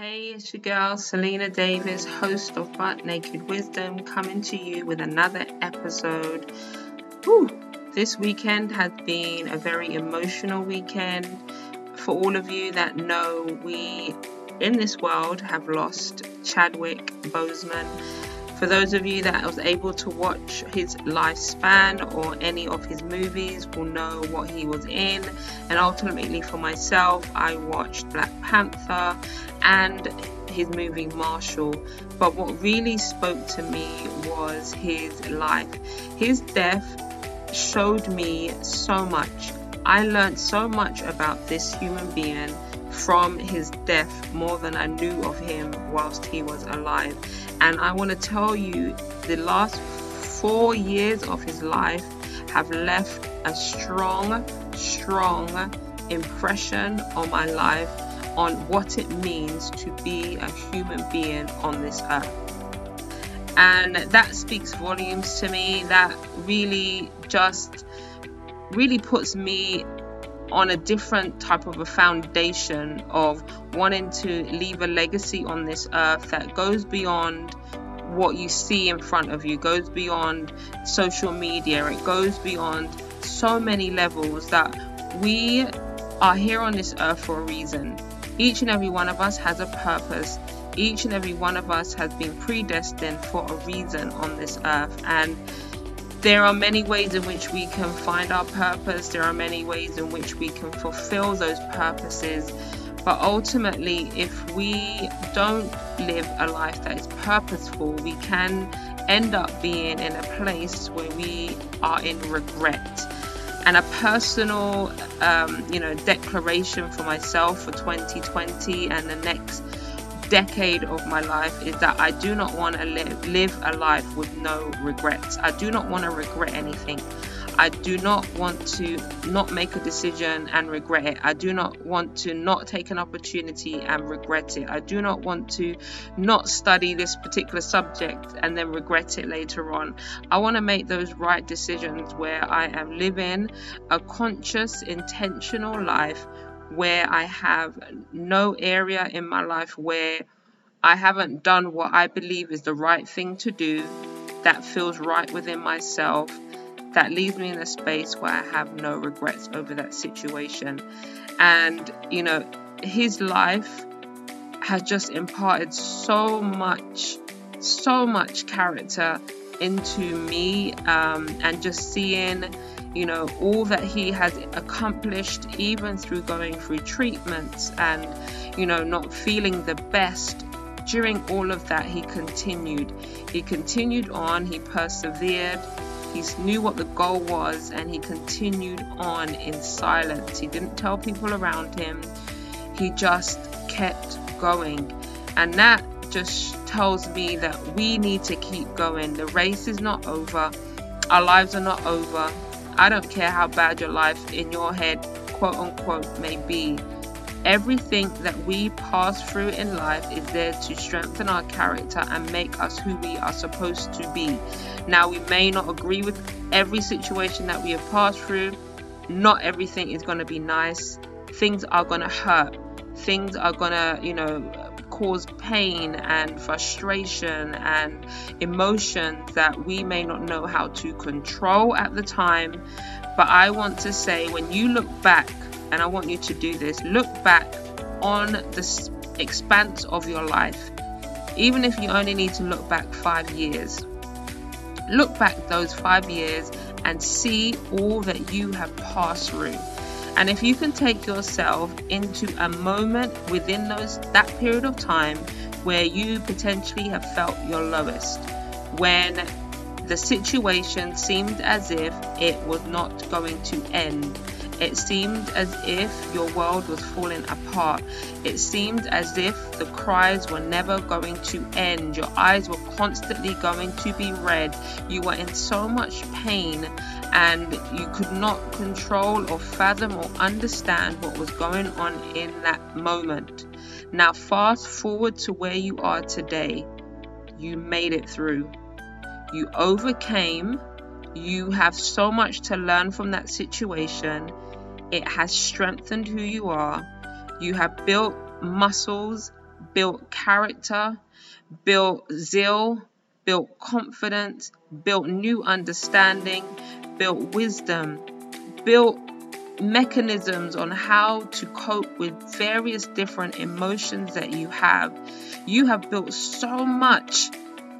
Hey, it's your girl Selena Davis, host of Butt Naked Wisdom, coming to you with another episode. Whew, this weekend has been a very emotional weekend. For all of you that know, we in this world have lost Chadwick Boseman for those of you that was able to watch his lifespan or any of his movies will know what he was in. And ultimately for myself I watched Black Panther and his movie Marshall. But what really spoke to me was his life his death showed me so much. I learned so much about this human being from his death more than I knew of him whilst he was alive. And I want to tell you, the last four years of his life have left a strong, strong impression on my life on what it means to be a human being on this earth. And that speaks volumes to me. That really just really puts me on a different type of a foundation of wanting to leave a legacy on this earth that goes beyond what you see in front of you, goes beyond social media, it goes beyond so many levels that we are here on this earth for a reason. Each and every one of us has a purpose. Each and every one of us has been predestined for a reason on this earth. And there are many ways in which we can find our purpose, there are many ways in which we can fulfill those purposes. But ultimately, if we don't live a life that is purposeful, we can end up being in a place where we are in regret. And a personal, um, you know, declaration for myself for 2020 and the next decade of my life is that I do not want to live, live a life with no regrets. I do not want to regret anything. I do not want to not make a decision and regret it. I do not want to not take an opportunity and regret it. I do not want to not study this particular subject and then regret it later on. I want to make those right decisions where I am living a conscious, intentional life where I have no area in my life where I haven't done what I believe is the right thing to do, that feels right within myself, that leaves me in a space where I have no regrets over that situation. And, you know, his life has just imparted so much, so much character into me um, and just seeing you know, all that he has accomplished, even through going through treatments and, you know, not feeling the best. During all of that, he continued. He continued on, he persevered, he knew what the goal was, and he continued on in silence. He didn't tell people around him, he just kept going. And that just tells me that we need to keep going. The race is not over, our lives are not over I don't care how bad your life in your head, quote unquote, may be. Everything that we pass through in life is there to strengthen our character and make us who we are supposed to be. Now, we may not agree with every situation that we have passed through. Not everything is going to be nice. Things are going to hurt. Things are going to, you know, cause pain and frustration and emotions that we may not know how to control at the time. But I want to say, when you look back, and I want you to do this, look back on the expanse of your life, even if you only need to look back five years. Look back those five years and see all that you have passed through. And if you can take yourself into a moment within those that period of time where you potentially have felt your lowest, when the situation seemed as if it was not going to end, it seemed as if your world was falling apart. It seemed as if the cries were never going to end. Your eyes were constantly going to be red. You were in so much pain and you could not control or fathom or understand what was going on in that moment. Now, fast forward to where you are today. You made it through. You overcame. You have so much to learn from that situation it has strengthened who you are. You have built muscles built character, built zeal, built confidence, built new understanding, built wisdom, built mechanisms on how to cope with various different emotions that you have. You have built so much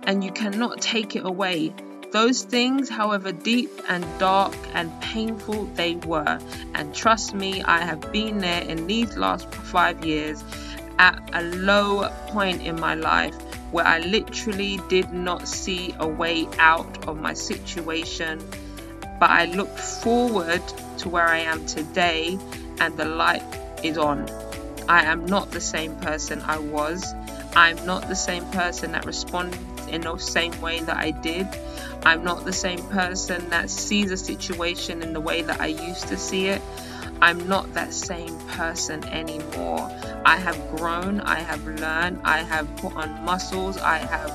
and you cannot take it away. Those things, however deep and dark and painful they were, and trust me, I have been there in these last five years at a low point in my life where I literally did not see a way out of my situation. But I looked forward to where I am today, and the light is on. I am not the same person I was. I'm not the same person that responded in the same way that I did. I'm not the same person that sees a situation in the way that I used to see it. I'm not that same person anymore. I have grown, I have learned, I have put on muscles, I have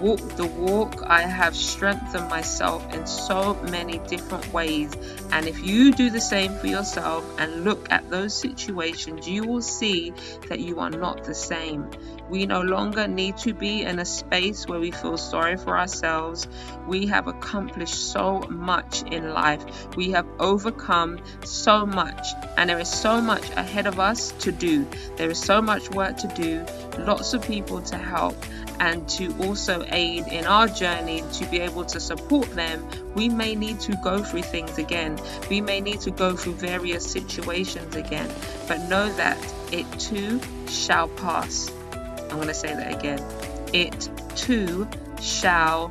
walk the walk. I have strengthened myself in so many different ways. And if you do the same for yourself and look at those situations, you will see that you are not the same. We no longer need to be in a space where we feel sorry for ourselves. We have accomplished so much in life. We have overcome so much, and there is so much ahead of us to do. There is so much work to do, lots of people to help and to also aid in our journey to be able to support them, we may need to go through things again. We may need to go through various situations again. But know that it too shall pass. I'm going to say that again. It too shall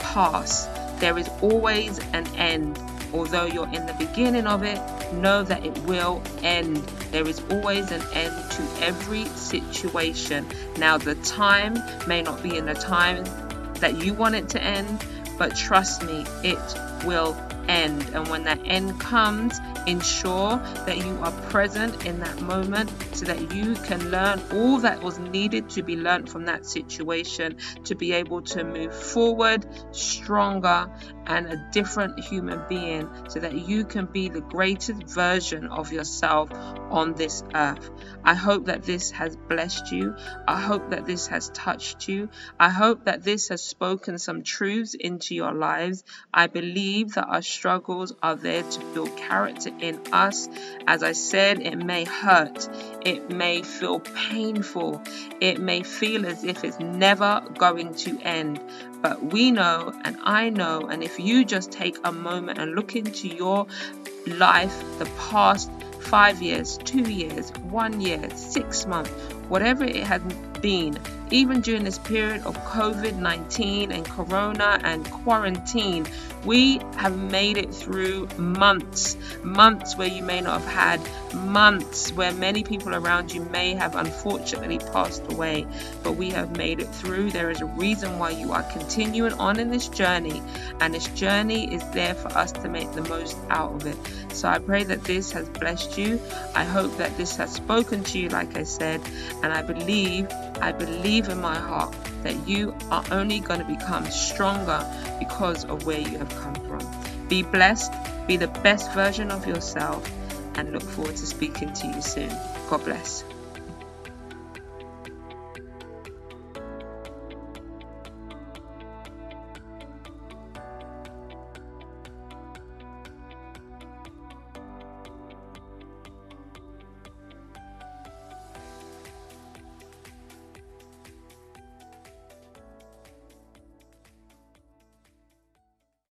pass. There is always an end. Although you're in the beginning of it, know that it will end. There is always an end to every situation. Now, the time may not be in the time that you want it to end, but trust me, it will end. And when that end comes, ensure that you are present in that moment so that you can learn all that was needed to be learned from that situation to be able to move forward stronger and a different human being so that you can be the greatest version of yourself on this earth. I hope that this has blessed you. I hope that this has touched you. I hope that this has spoken some truths into your lives. I believe that our struggles are there to build character in us. As I said, it may hurt, it may feel painful, it may feel as if it's never going to end. But we know, and I know, and if you just take a moment and look into your life, the past five years, two years, one year, six months, whatever it has been, even during this period of COVID 19 and Corona and quarantine, we have made it through months, months where you may not have had, months where many people around you may have unfortunately passed away, but we have made it through. There is a reason why you are continuing on in this journey, and this journey is there for us to make the most out of it. So I pray that this has blessed you. I hope that this has spoken to you, like I said, and I believe, I believe in my heart that you are only going to become stronger because of where you have come from. Be blessed, be the best version of yourself, and look forward to speaking to you soon. God bless.